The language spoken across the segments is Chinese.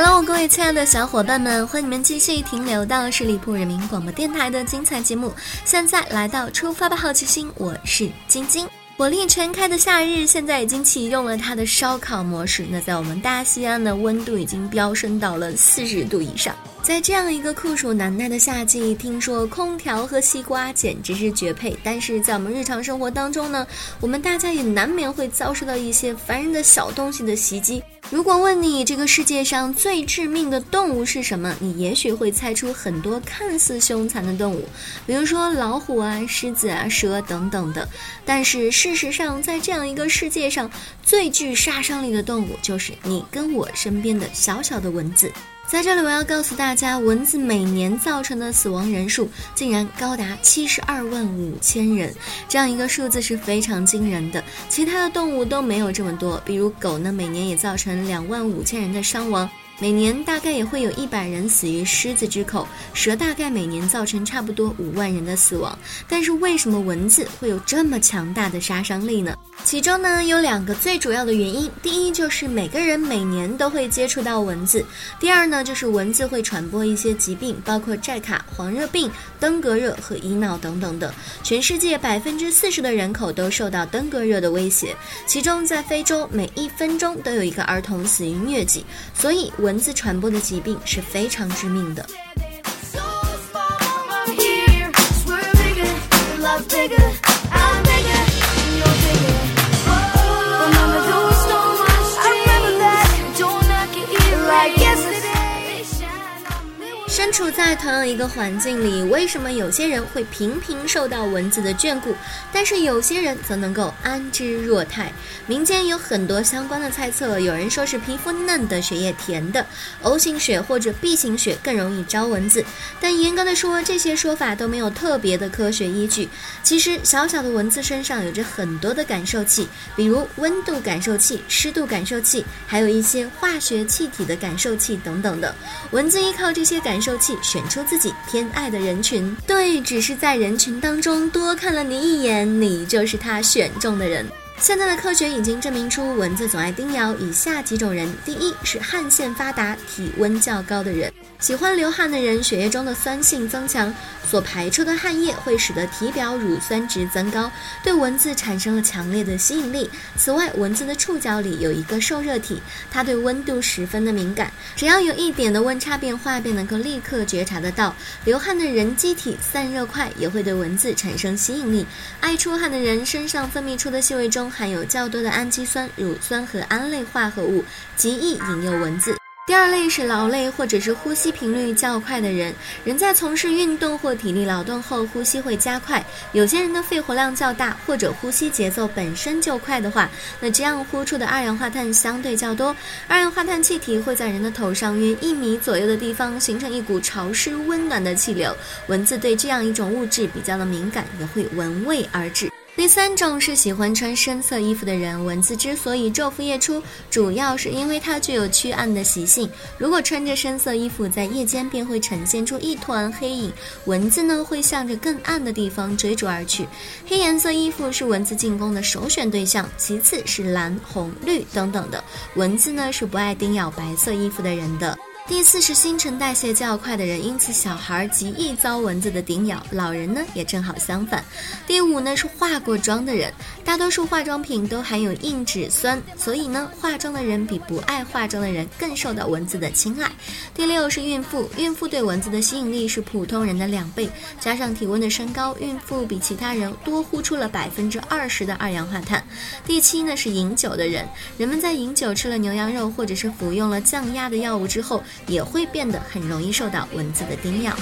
Hello，各位亲爱的小伙伴们，欢迎你们继续停留到十里铺人民广播电台的精彩节目。现在来到出发吧，好奇心，我是晶晶。火力全开的夏日，现在已经启用了它的烧烤模式。那在我们大西安的温度已经飙升到了四十度以上。在这样一个酷暑难耐的夏季，听说空调和西瓜简直是绝配。但是在我们日常生活当中呢，我们大家也难免会遭受到一些烦人的小东西的袭击。如果问你这个世界上最致命的动物是什么，你也许会猜出很多看似凶残的动物，比如说老虎啊、狮子啊、蛇等等的。但是事实上，在这样一个世界上，最具杀伤力的动物就是你跟我身边的小小的蚊子。在这里，我要告诉大家，蚊子每年造成的死亡人数竟然高达七十二万五千人，这样一个数字是非常惊人的。其他的动物都没有这么多，比如狗呢，每年也造成两万五千人的伤亡。每年大概也会有一百人死于狮子之口，蛇大概每年造成差不多五万人的死亡。但是为什么蚊子会有这么强大的杀伤力呢？其中呢有两个最主要的原因，第一就是每个人每年都会接触到蚊子，第二呢就是蚊子会传播一些疾病，包括寨卡、黄热病、登革热和乙脑等等等。全世界百分之四十的人口都受到登革热的威胁，其中在非洲每一分钟都有一个儿童死于疟疾，所以蚊子传播的疾病是非常致命的。身处在同样一个环境里，为什么有些人会频频受到蚊子的眷顾，但是有些人则能够安之若泰？民间有很多相关的猜测，有人说是皮肤嫩的、血液甜的，O 型血或者 B 型血更容易招蚊子。但严格的说，这些说法都没有特别的科学依据。其实，小小的蚊子身上有着很多的感受器，比如温度感受器、湿度感受器，还有一些化学气体的感受器等等的。蚊子依靠这些感受。器选出自己偏爱的人群，对，只是在人群当中多看了你一眼，你就是他选中的人。现在的科学已经证明出，蚊子总爱叮咬以下几种人：第一是汗腺发达、体温较高的人。喜欢流汗的人，血液中的酸性增强，所排出的汗液会使得体表乳酸值增高，对蚊子产生了强烈的吸引力。此外，蚊子的触角里有一个受热体，它对温度十分的敏感，只要有一点的温差变化，便能够立刻觉察得到。流汗的人机体散热快，也会对蚊子产生吸引力。爱出汗的人身上分泌出的气味中含有较多的氨基酸、乳酸和胺类化合物，极易引诱蚊子。第二类是劳累或者是呼吸频率较快的人，人在从事运动或体力劳动后，呼吸会加快。有些人的肺活量较大，或者呼吸节奏本身就快的话，那这样呼出的二氧化碳相对较多。二氧化碳气体会在人的头上约一米左右的地方形成一股潮湿温暖的气流，蚊子对这样一种物质比较的敏感，也会闻味而至。第三种是喜欢穿深色衣服的人，蚊子之所以昼伏夜出，主要是因为它具有驱暗的习性。如果穿着深色衣服，在夜间便会呈现出一团黑影，蚊子呢会向着更暗的地方追逐而去。黑颜色衣服是蚊子进攻的首选对象，其次是蓝、红、绿等等的。蚊子呢是不爱叮咬白色衣服的人的。第四是新陈代谢较快的人，因此小孩极易遭蚊子的叮咬，老人呢也正好相反。第五呢是化过妆的人，大多数化妆品都含有硬脂酸，所以呢化妆的人比不爱化妆的人更受到蚊子的青睐。第六是孕妇，孕妇对蚊子的吸引力是普通人的两倍，加上体温的升高，孕妇比其他人多呼出了百分之二十的二氧化碳。第七呢是饮酒的人，人们在饮酒吃了牛羊肉或者是服用了降压的药物之后。也会变得很容易受到蚊子的叮咬。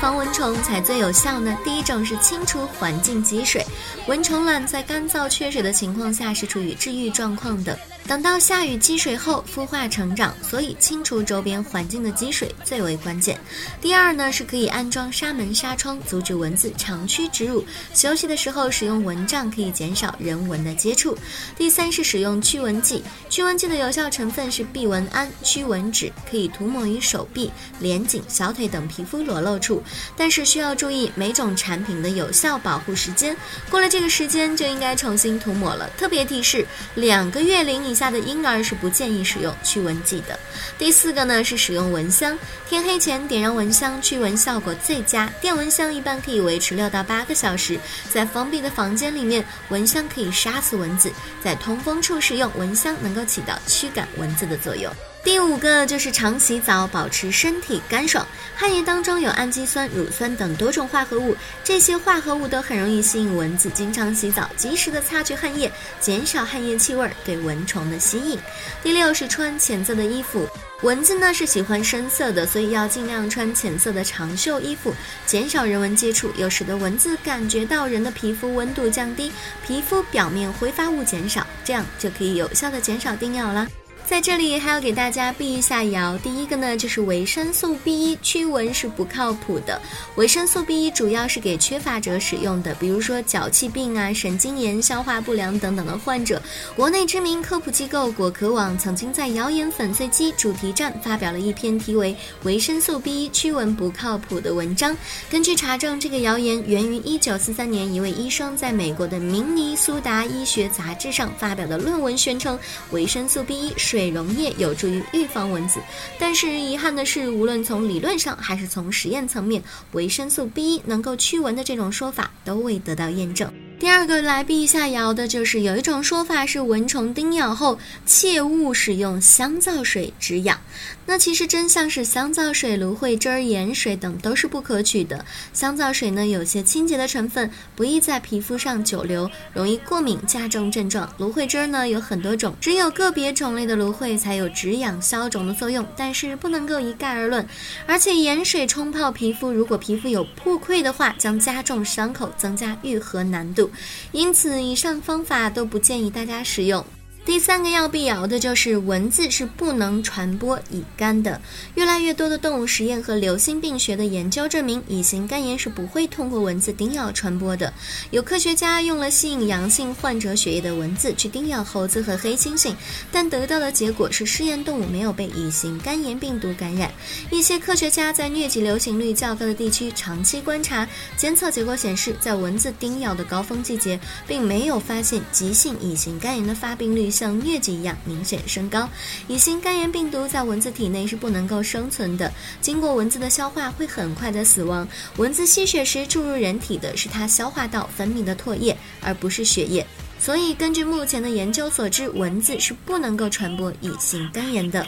防蚊虫才最有效呢？第一种是清除环境积水，蚊虫卵在干燥缺水的情况下是处于治愈状况的。等到下雨积水后孵化成长，所以清除周边环境的积水最为关键。第二呢，是可以安装纱门纱窗，阻止蚊子长驱直入。休息的时候使用蚊帐可以减少人蚊的接触。第三是使用驱蚊剂，驱蚊剂的有效成分是避蚊胺、驱蚊酯，可以涂抹于手臂、脸颈、小腿等皮肤裸露处。但是需要注意每种产品的有效保护时间，过了这个时间就应该重新涂抹了。特别提示：两个月龄以下的婴儿是不建议使用驱蚊剂的。第四个呢是使用蚊香，天黑前点燃蚊香，驱蚊效果最佳。电蚊香一般可以维持六到八个小时，在封闭的房间里面，蚊香可以杀死蚊子；在通风处使用蚊香，能够起到驱赶蚊子的作用。第五个就是常洗澡，保持身体干爽。汗液当中有氨基酸、乳酸等多种化合物，这些化合物都很容易吸引蚊子。经常洗澡，及时的擦去汗液，减少汗液气味对蚊虫的吸引。第六是穿浅色的衣服，蚊子呢是喜欢深色的，所以要尽量穿浅色的长袖衣服，减少人文接触，又使得蚊子感觉到人的皮肤温度降低，皮肤表面挥发物减少，这样就可以有效的减少叮咬了。在这里还要给大家避一下谣。第一个呢，就是维生素 B 一驱蚊是不靠谱的。维生素 B 一主要是给缺乏者使用的，比如说脚气病啊、神经炎、消化不良等等的患者。国内知名科普机构果壳网曾经在谣言粉碎机主题站发表了一篇题为《维生素 B 一驱蚊不靠谱》的文章。根据查证，这个谣言源于1943年一位医生在美国的明尼苏达医学杂志上发表的论文，宣称维生素 B 一水。水溶液有助于预防蚊子，但是遗憾的是，无论从理论上还是从实验层面，维生素 B 能够驱蚊的这种说法都未得到验证。第二个来避一下谣的就是有一种说法是蚊虫叮咬后切勿使用香皂水止痒，那其实真相是香皂水、芦荟汁、盐水等都是不可取的。香皂水呢有些清洁的成分，不易在皮肤上久留，容易过敏加重症状。芦荟汁呢有很多种，只有个别种类的芦荟才有止痒消肿的作用，但是不能够一概而论。而且盐水冲泡皮肤，如果皮肤有破溃的话，将加重伤口，增加愈合难度。因此，以上方法都不建议大家使用。第三个要辟谣的就是蚊子是不能传播乙肝的。越来越多的动物实验和流行病学的研究证明，乙型肝炎是不会通过蚊子叮咬传播的。有科学家用了吸引阳性患者血液的蚊子去叮咬猴子和黑猩猩，但得到的结果是试验动物没有被乙型肝炎病毒感染。一些科学家在疟疾流行率较高的地区长期观察，监测结果显示，在蚊子叮咬的高峰季节，并没有发现急性乙型肝炎的发病率。像疟疾一样明显升高，乙型肝炎病毒在蚊子体内是不能够生存的，经过蚊子的消化会很快的死亡。蚊子吸血时注入人体的是它消化道分泌的唾液，而不是血液。所以根据目前的研究所知，蚊子是不能够传播乙型肝炎的。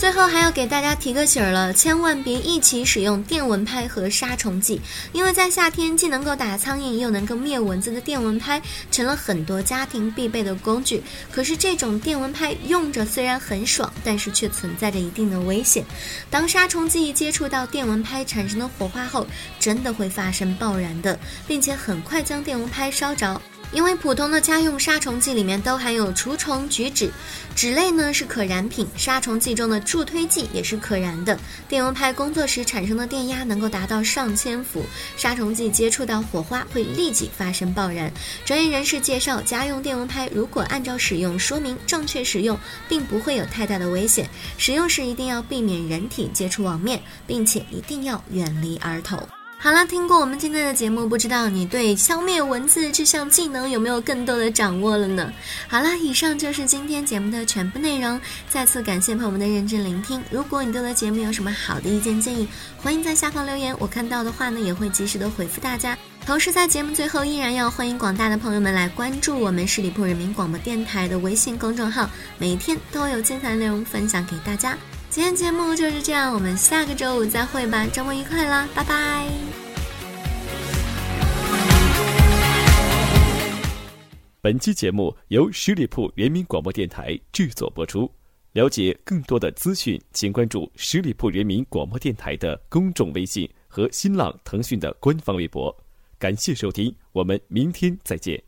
最后还要给大家提个醒儿了，千万别一起使用电蚊拍和杀虫剂，因为在夏天既能够打苍蝇又能够灭蚊子的电蚊拍，成了很多家庭必备的工具。可是这种电蚊拍用着虽然很爽，但是却存在着一定的危险。当杀虫剂接触到电蚊拍产生的火花后，真的会发生爆燃的，并且很快将电蚊拍烧着。因为普通的家用杀虫剂里面都含有除虫菊酯，酯类呢是可燃品，杀虫剂中的助推剂也是可燃的。电蚊拍工作时产生的电压能够达到上千伏，杀虫剂接触到火花会立即发生爆燃。专业人士介绍，家用电蚊拍如果按照使用说明正确使用，并不会有太大的危险。使用时一定要避免人体接触网面，并且一定要远离儿童。好了，听过我们今天的节目，不知道你对消灭蚊子这项技能有没有更多的掌握了呢？好了，以上就是今天节目的全部内容。再次感谢朋友们的认真聆听。如果你对的节目有什么好的意见建议，欢迎在下方留言，我看到的话呢也会及时的回复大家。同时在节目最后，依然要欢迎广大的朋友们来关注我们十里铺人民广播电台的微信公众号，每天都有精彩内容分享给大家。今天节目就是这样，我们下个周五再会吧，周末愉快啦，拜拜。本期节目由十里铺人民广播电台制作播出。了解更多的资讯，请关注十里铺人民广播电台的公众微信和新浪、腾讯的官方微博。感谢收听，我们明天再见。